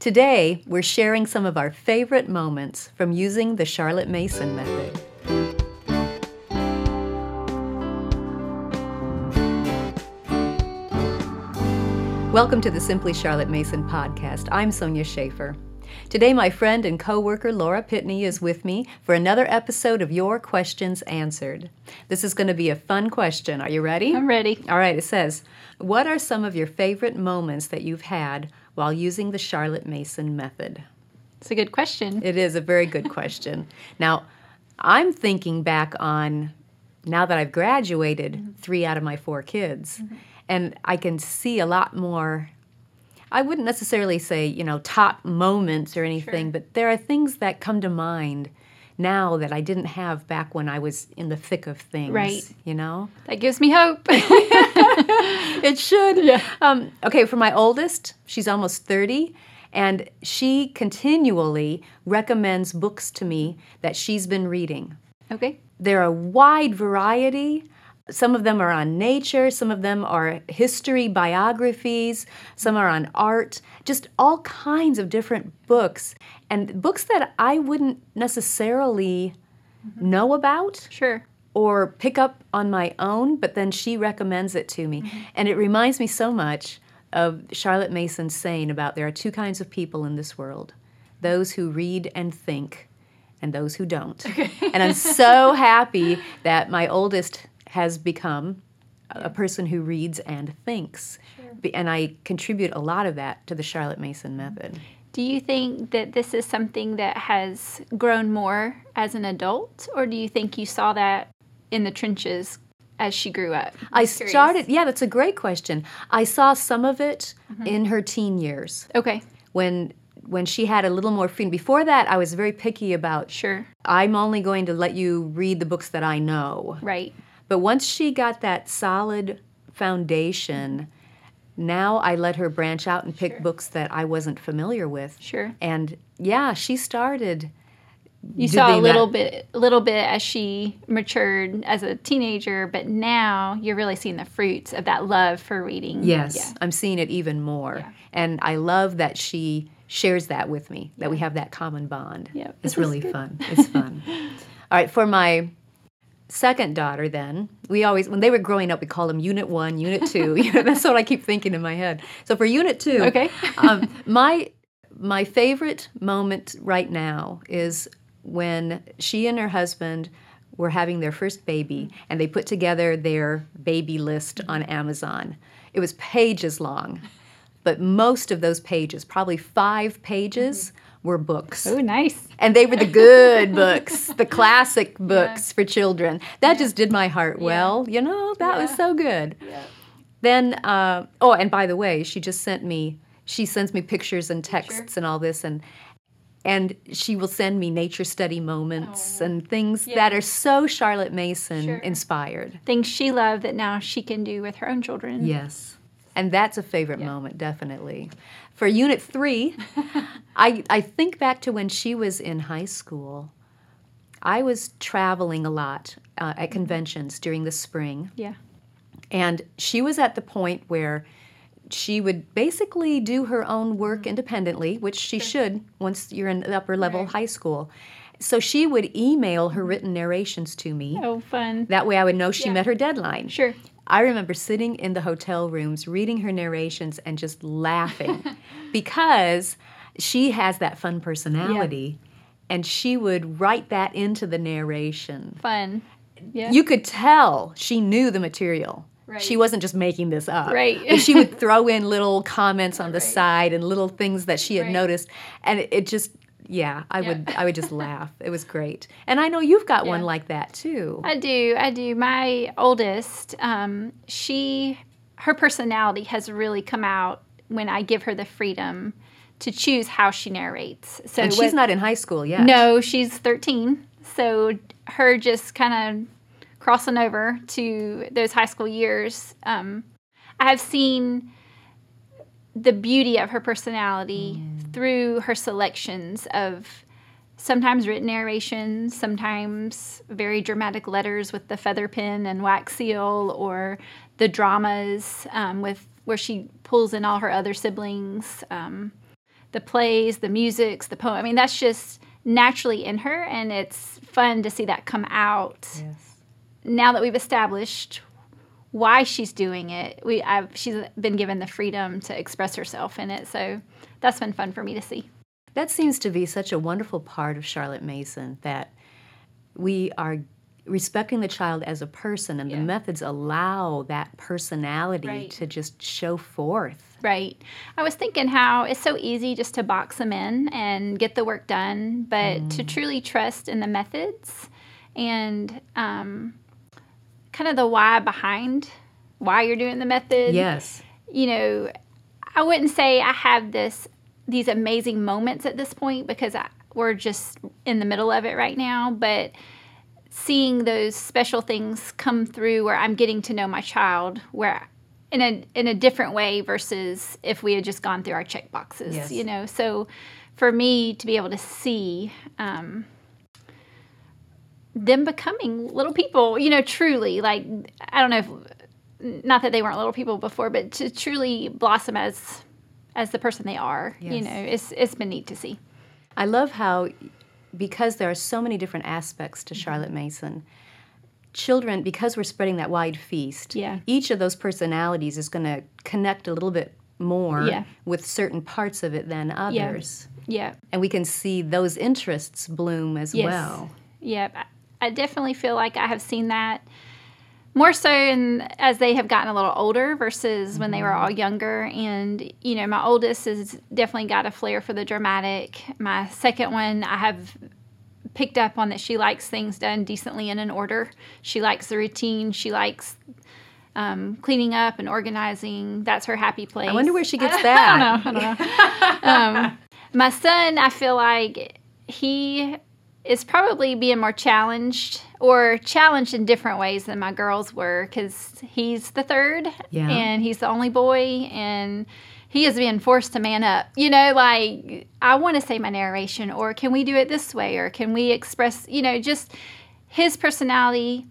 Today, we're sharing some of our favorite moments from using the Charlotte Mason method. Welcome to the Simply Charlotte Mason podcast. I'm Sonya Shafer. Today, my friend and coworker Laura Pitney is with me for another episode of Your Questions Answered. This is going to be a fun question. Are you ready? I'm ready. All right, it says, What are some of your favorite moments that you've had while using the Charlotte Mason method? It's a good question. It is a very good question. Now, I'm thinking back on now that I've graduated mm-hmm. three out of my four kids, mm-hmm. and I can see a lot more I wouldn't necessarily say, you know, top moments or anything, sure. but there are things that come to mind now that I didn't have back when I was in the thick of things. Right. You know? That gives me hope. it should. Yeah. Um, okay, for my oldest, she's almost 30, and she continually recommends books to me that she's been reading. Okay. There are a wide variety. Some of them are on nature, some of them are history biographies, some are on art, just all kinds of different books. And books that I wouldn't necessarily mm-hmm. know about. Sure. Or pick up on my own, but then she recommends it to me. Mm-hmm. And it reminds me so much of Charlotte Mason's saying about there are two kinds of people in this world those who read and think, and those who don't. Okay. and I'm so happy that my oldest has become a person who reads and thinks. Sure. And I contribute a lot of that to the Charlotte Mason method. Do you think that this is something that has grown more as an adult, or do you think you saw that in the trenches as she grew up? I started, yeah, that's a great question. I saw some of it mm-hmm. in her teen years. Okay. When when she had a little more freedom. Before that, I was very picky about. Sure. I'm only going to let you read the books that I know. Right. But once she got that solid foundation, now I let her branch out and pick sure. books that I wasn't familiar with. Sure. And yeah, she started. You saw a little that. bit, a little bit as she matured as a teenager, but now you're really seeing the fruits of that love for reading. Yes, yeah. I'm seeing it even more, yeah. and I love that she shares that with me. That yeah. we have that common bond. Yeah, it's really fun. It's fun. All right, for my second daughter then we always when they were growing up we called them unit one unit two you know that's what i keep thinking in my head so for unit two okay um, my my favorite moment right now is when she and her husband were having their first baby and they put together their baby list on amazon it was pages long but most of those pages probably five pages were books. Oh, nice. And they were the good books, the classic books yeah. for children. That yeah. just did my heart yeah. well. You know, that was so good. Then, uh, oh, and by the way, she just sent me, she sends me pictures and texts and all this, and and she will send me nature study moments oh. and things that are so Charlotte Mason sure. inspired. Things she loved that now she can do with her own children. Yes. And that's a favorite moment, definitely. For Unit 3, I, I think back to when she was in high school. I was traveling a lot uh, at mm-hmm. conventions during the spring. Yeah. And she was at the point where she would basically do her own work mm-hmm. independently, which she should once you're in the upper level right. high school. So she would email her written narrations to me. Oh, fun. That way I would know she yeah. met her deadline. Sure. I remember sitting in the hotel rooms reading her narrations and just laughing because she has that fun personality yeah. and she would write that into the narration. Fun. Yeah. You could tell she knew the material. Right. She wasn't just making this up. Right. she would throw in little comments on the right. side and little things that she had right. noticed and it, it just yeah, I yeah. would I would just laugh. It was great. And I know you've got yeah. one like that too. I do. I do. My oldest, um, she her personality has really come out when I give her the freedom to choose how she narrates. So and she's with, not in high school yet. No, she's 13. So her just kind of crossing over to those high school years. Um, I have seen the beauty of her personality mm. through her selections of sometimes written narrations, sometimes very dramatic letters with the feather pen and wax seal, or the dramas um, with where she pulls in all her other siblings. Um, the plays, the musics, the poem. I mean, that's just naturally in her, and it's fun to see that come out. Yes. Now that we've established why she's doing it, we I've, she's been given the freedom to express herself in it. So that's been fun for me to see. That seems to be such a wonderful part of Charlotte Mason that we are respecting the child as a person and Yeah. the methods allow that personality Right. to just show forth. Right. I was thinking how it's so easy just to box them in and get the work done, but to truly trust in the methods and um, kind of the why behind why you're doing the method. Yes. You know, I wouldn't say I have this these amazing moments at this point because I, we're just in the middle of it right now, but seeing those special things come through where I'm getting to know my child where in a in a different way versus if we had just gone through our check boxes, Yes. you know. So for me to be able to see um, them becoming little people, you know, truly like I don't know if not that they weren't little people before, but to truly blossom as as the person they are, you know, it's it's been neat to see. I love how, because there are so many different aspects to mm-hmm. Charlotte Mason, children, because we're spreading that wide feast, Yeah. each of those personalities is going to connect a little bit more Yeah. with certain parts of it than others. Yeah. And we can see those interests bloom as Yes. well. Yep. I- I definitely feel like I have seen that more so in, as they have gotten a little older versus when they were all younger. And, you know, my oldest has definitely got a flair for the dramatic. My second one, I have picked up on that she likes things done decently and in order. She likes the routine. She likes um, cleaning up and organizing. That's her happy place. I wonder where she gets I that. don't know. I don't know. um, my son, I feel like he is probably being more challenged or challenged in different ways than my girls were because he's the third Yeah. and he's the only boy and he is being forced to man up. You know, like I want to say my narration or can we do it this way or can we express, you know, just his personality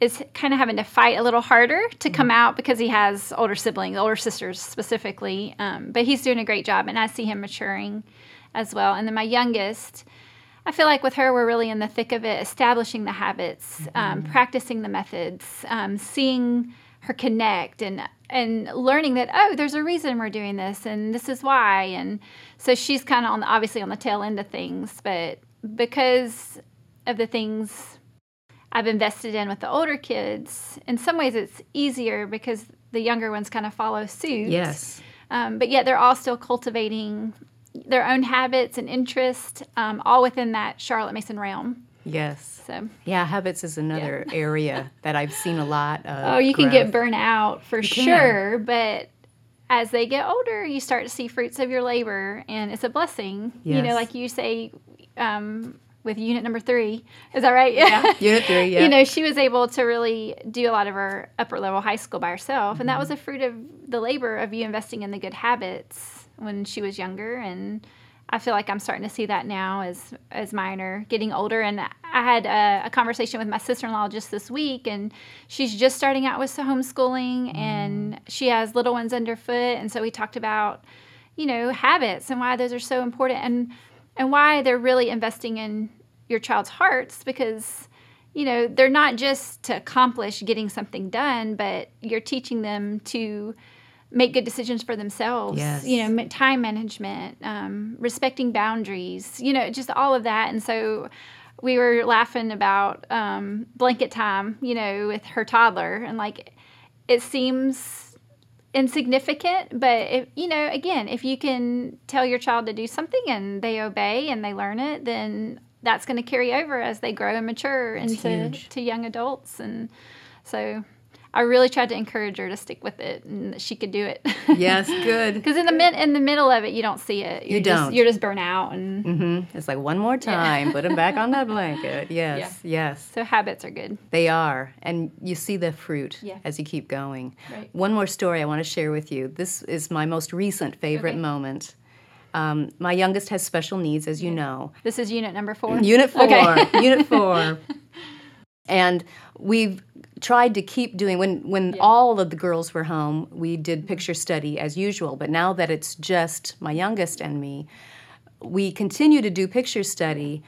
is kind of having to fight a little harder to come out because he has older siblings, older sisters specifically. Um, but he's doing a great job, and I see him maturing as well. And then my youngest, I feel like with her, we're really in the thick of it, establishing the habits, um, practicing the methods, um, seeing her connect, and and learning that oh, there's a reason we're doing this, and this is why. And so she's kind of on the, obviously on the tail end of things, but because of the things I've invested in with the older kids, in some ways it's easier because the younger ones kind of follow suit. Yes. Um, but yet they're all still cultivating their own habits and interests, um, all within that Charlotte Mason realm. Yes. So, Yeah, habits is another area that I've seen a lot of. oh, you can get growth. burnt out for can. sure, but as they get older, you start to see fruits of your labor, and it's a blessing. You know, like you say um, with unit number three. Is that right? Yeah. Unit three, yeah. You know, she was able to really do a lot of her upper level high school by herself, and that was a fruit of the labor of you investing in the good habits when she was younger. And I feel like I'm starting to see that now as as mine are getting older. And I had a, a conversation with my sister in law just this week, and she's just starting out with homeschooling, mm. and she has little ones underfoot, and so we talked about you know habits and why those are so important and and why they're really investing in your child's hearts because you know they're not just to accomplish getting something done but you're teaching them to make good decisions for themselves Yes. you know time management um, respecting boundaries you know just all of that and so we were laughing about um, blanket time you know with her toddler and like it seems insignificant but if you know again if you can tell your child to do something and they obey and they learn it then that's going to carry over as they grow and mature That's into huge. to young adults and so i really tried to encourage her to stick with it and that she could do it Yes, good. because in the mid in the middle of it you don't see it you're You just, don't. you're just burnt out and hmm It's like one more time, put them back on that blanket. Yes, yes, so habits are good they are, and you see the fruit Yeah. as you keep going. Right. One more story I want to share with you. This is my most recent favorite Okay. moment. Um, my youngest has special needs, as you know. this is unit number four Unit four. Okay. unit four. And we've tried to keep doing when when all of the girls were home we did mm-hmm. picture study as usual. But now that it's just my youngest and me we continue to do picture study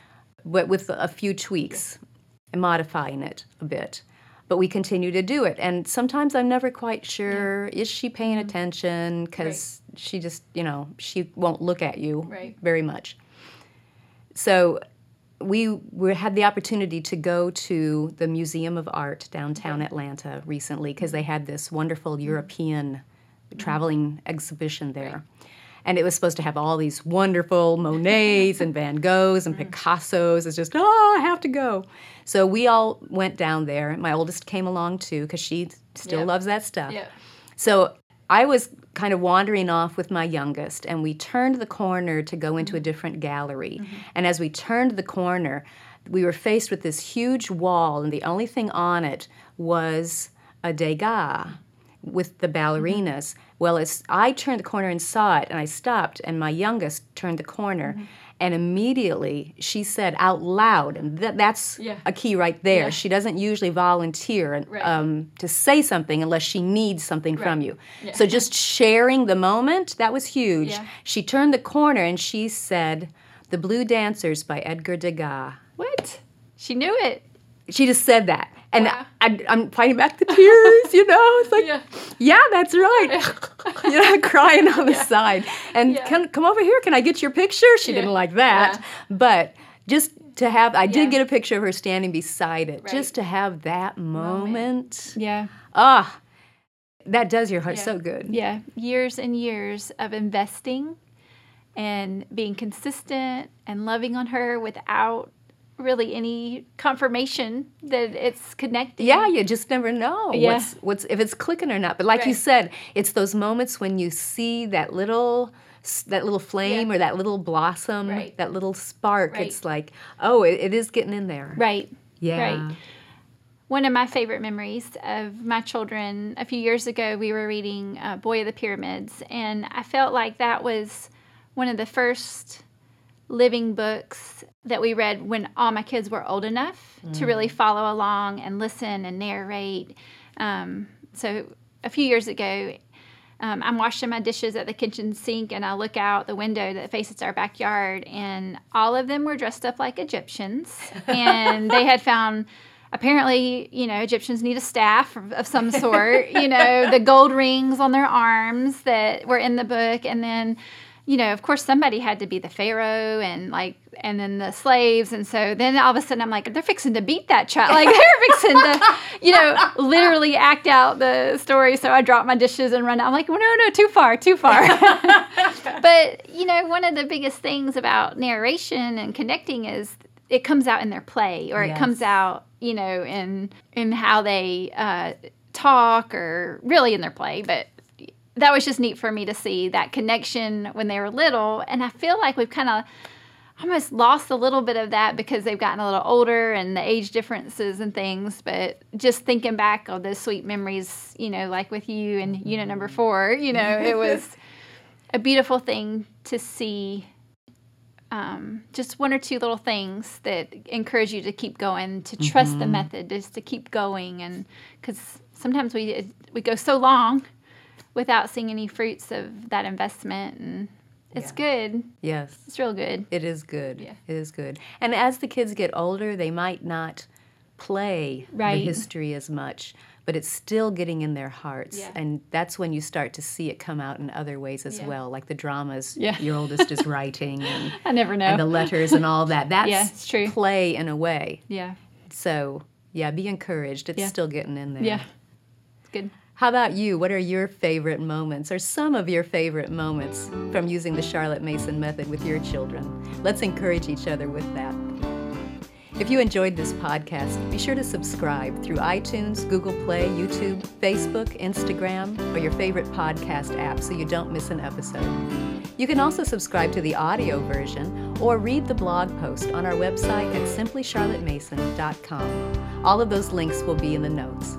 but with a few tweaks and modifying it a bit. But we continue to do it. And sometimes i'm never quite sure is she paying mm-hmm. attention? Because she just you know she won't look at you Right. very much. So we, we had the opportunity to go to the Museum of Art downtown mm-hmm. Atlanta recently because they had this wonderful mm-hmm. European mm-hmm. traveling exhibition there. And it was supposed to have all these wonderful Monets and Van Goghs and mm. Picassos. It's just, oh, I have to go. So we all went down there. And my oldest came along too because she still Yeah. loves that stuff. Yeah. So I was kind of wandering off with my youngest, and we turned the corner to go into a mm-hmm. different gallery. Mm-hmm. And as we turned the corner, we were faced with this huge wall, and the only thing on it was a Degas with the ballerinas. Mm-hmm. Well, as I turned the corner and saw it, and I stopped, and my youngest turned the corner. And immediately she said out loud, and th- that's Yeah. a key right there. Yeah. She doesn't usually volunteer and, Right. um, to say something unless she needs something from you. Yeah. So just sharing the moment, that was huge. She turned the corner and she said, The Blue Dancers by Edgar Degas. What? She knew it. She just said that. And Wow. I, I'm fighting back the tears, you know? It's like, Yeah. yeah, that's right. you know, crying on the side. And Yeah. come, come over here. Can I get your picture? She Yeah. didn't like that. But just to have, I Yeah. did get a picture of her standing beside it. Right. Just to have that moment. Yeah. Ah, that does your heart Yeah. so good. Yeah. Years and years of investing and being consistent and loving on her without really any confirmation that it's connected. Yeah, you just never know Yeah. what's what's if it's clicking or not. But like you said, it's those moments when you see that little that little flame Yeah. or that little blossom, Right. that little spark. Right. It's like, oh, it, it is getting in there. Right. Yeah. Right. One of my favorite memories of my children, a few years ago, we were reading uh, Boy of the Pyramids, and I felt like that was one of the first living books that we read when all my kids were old enough to really follow along and listen and narrate. Um, so a few years ago, um, I'm washing my dishes at the kitchen sink, and I look out the window that faces our backyard, and all of them were dressed up like Egyptians, and they had found. Apparently, you know, Egyptians need a staff of some sort. you know, the gold rings on their arms that were in the book, and then, you know, of course, somebody had to be the pharaoh, and like, and then the slaves, and so then all of a sudden, I'm like, they're fixing to beat that child, like they're fixing to, you know, literally act out the story. So I drop my dishes and run. I'm like, well, no, no, too far, too far. but you know, one of the biggest things about narration and connecting is it comes out in their play, or it comes out, you know, in in how they uh, talk, or really in their play. But that was just neat for me to see that connection when they were little, and I feel like we've kind of almost lost a little bit of that because they've gotten a little older and the age differences and things. But just thinking back on those sweet memories, you know, like with you and unit number four, you know, it was a beautiful thing to see. Um, just one or two little things that encourage you to keep going, to trust the method, just to keep going, and because sometimes we we go so long without seeing any fruits of that investment, and it's good. Yes. It's real good. It is good. Yeah. It is good. And as the kids get older, they might not play Right. the history as much, but it's still getting in their hearts. Yeah. And that's when you start to see it come out in other ways as Yeah. well, like the dramas Yeah. your oldest is writing and, I never know. and the letters and all that. That's Yeah, it's true. play in a way. yeah, So, yeah, be encouraged. It's Yeah. still getting in there. yeah, it's good. How about you? What are your favorite moments or some of your favorite moments from using the Charlotte Mason method with your children? Let's encourage each other with that. If you enjoyed this podcast, be sure to subscribe through iTunes, Google Play, YouTube, Facebook, Instagram, or your favorite podcast app so you don't miss an episode. You can also subscribe to the audio version or read the blog post on our website at simplycharlottemason.com. All of those links will be in the notes.